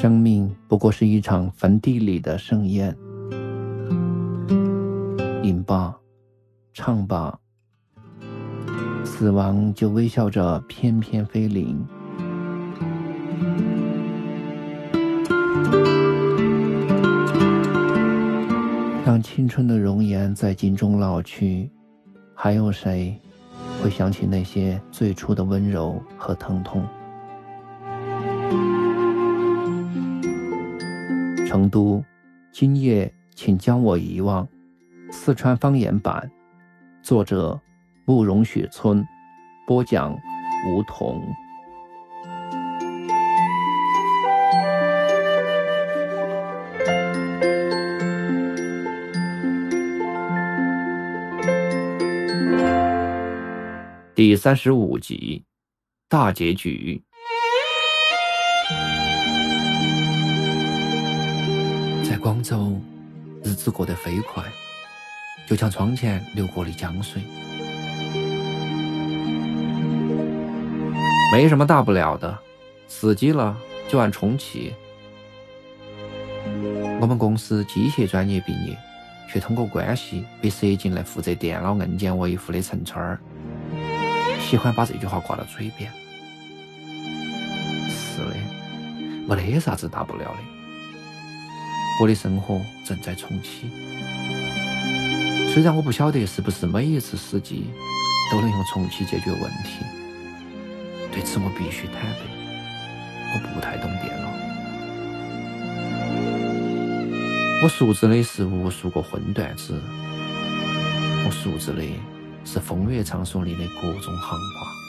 生命不过是一场坟地里的盛宴，饮吧，唱吧，死亡就微笑着翩翩飞临。当青春的容颜在镜中老去，还有谁会想起那些最初的温柔和疼痛？成都，今夜请将我遗忘。四川方言版，作者慕容雪村，播讲梧桐。第三十五集，大结局。广州，日子过得飞快，就像窗前流过的江水。没什么大不了的，死机了就按重启。我们公司机械专业毕业，却通过关系被塞进来负责电脑硬件维护的陈川儿，喜欢把这句话挂到嘴边。是的，没得啥子大不了的。我的生活正在重启，虽然我不晓得是不是每一次死机都能用重启解决问题，对此我必须坦白，我不太懂电脑。我熟知的是无数个荤段子，我熟知的是风月场所里的各种行话。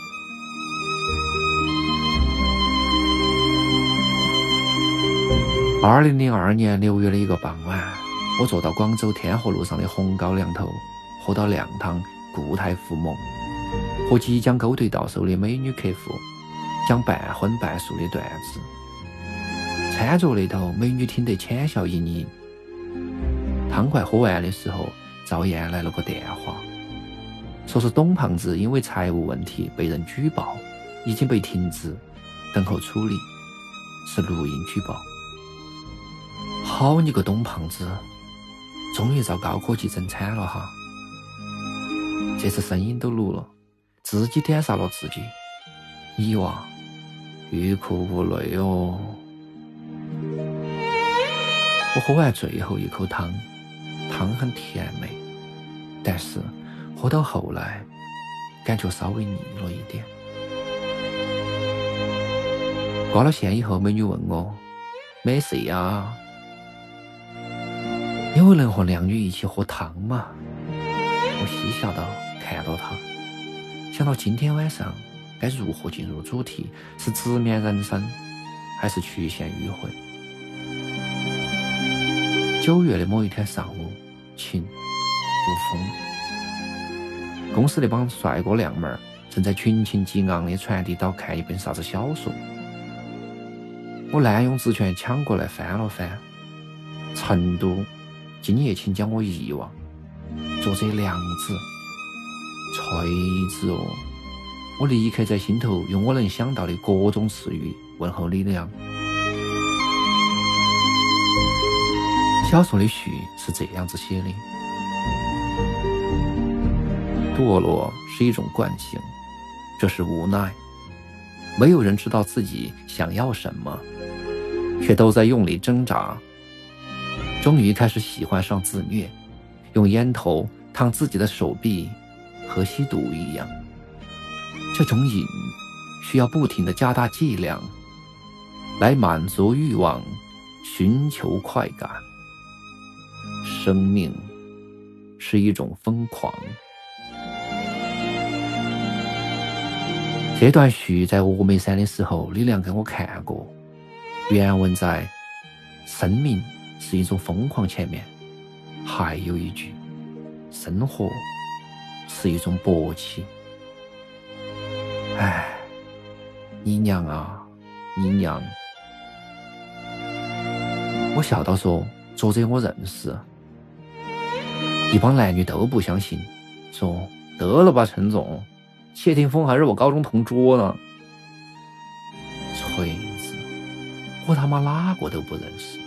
二零零二年六月的一个傍晚，我坐到广州天河路上的红高粱头，喝到靓汤固态福蒙，和即将勾兑到手的美女客户讲半荤半素的段子。餐桌那头，美女听得浅笑盈盈。汤快喝完的时候，赵燕来了个电话，说是董胖子因为财务问题被人举报，已经被停职，等候处理，是录音举报。好你个董胖子，终于遭高科技整惨了哈！这次声音都录了，自己点杀了自己，你娃欲哭无泪哦！我喝完最后一口汤，汤很甜美，但是喝到后来，感觉稍微腻了一点。挂了线以后，美女问我没事呀？因为能和靓女一起喝汤嘛，我嬉笑道，看到她，想到今天晚上该如何进入主题，是直面人生，还是曲线迂回？九月的某一天上午，晴无风，公司那帮帅哥靓妹儿正在群情激昂的传递到看一本啥子小说，我滥用职权抢过来翻了翻，成都。今夜，请将我遗忘。作者梁子，锤子哦！我立刻在心头用我能想到的各种词语问候你俩。小说的序是这样子写的：堕落是一种惯性，这是无奈。没有人知道自己想要什么，却都在用力挣扎。终于开始喜欢上自虐，用烟头烫自己的手臂，和吸毒一样。这种瘾需要不停的加大剂量，来满足欲望，寻求快感。生命是一种疯狂。这段序在峨眉山的时候，李亮给我看过，原文在生命。是一种疯狂，前面还有一句：生活是一种勃起。哎，你娘啊，你娘！我笑道说：“作者我认识。”一帮男女都不相信，说：“得了吧，陈总，谢霆锋还是我高中同桌呢。”锤子！我他妈哪个都不认识，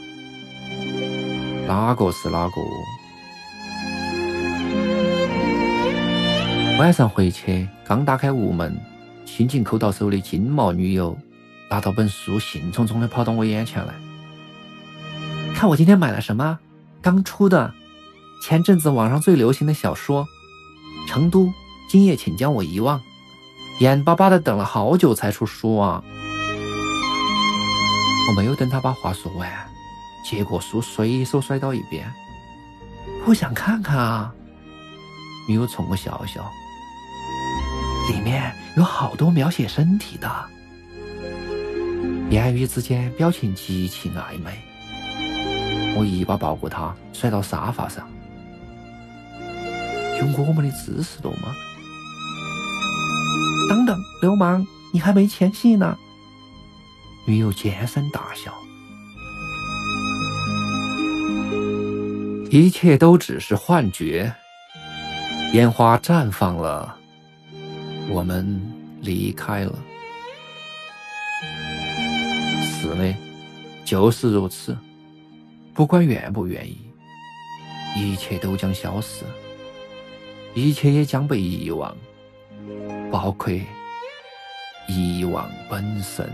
哪个是哪个？晚上回去，刚打开屋门，心情抠到手的金毛女友拿到本书，兴冲冲的跑到我眼前来，看我今天买了什么？刚出的，前阵子网上最流行的小说《成都》，今夜请将我遗忘。眼巴巴的等了好久才出书啊！我没有等他把话说完，结果书随手摔到一边。不想看看啊？女友冲我笑笑。里面有好多描写身体的，言语之间表情极其暧昧。我一把抱过他，摔到沙发上。有我们的姿势多吗？等等，流氓，你还没前戏呢！女友尖声大笑。一切都只是幻觉，烟花绽放了。我们离开了，是的，就是如此。不管愿不愿意，一切都将消失，一切也将被遗忘，包括遗忘本身。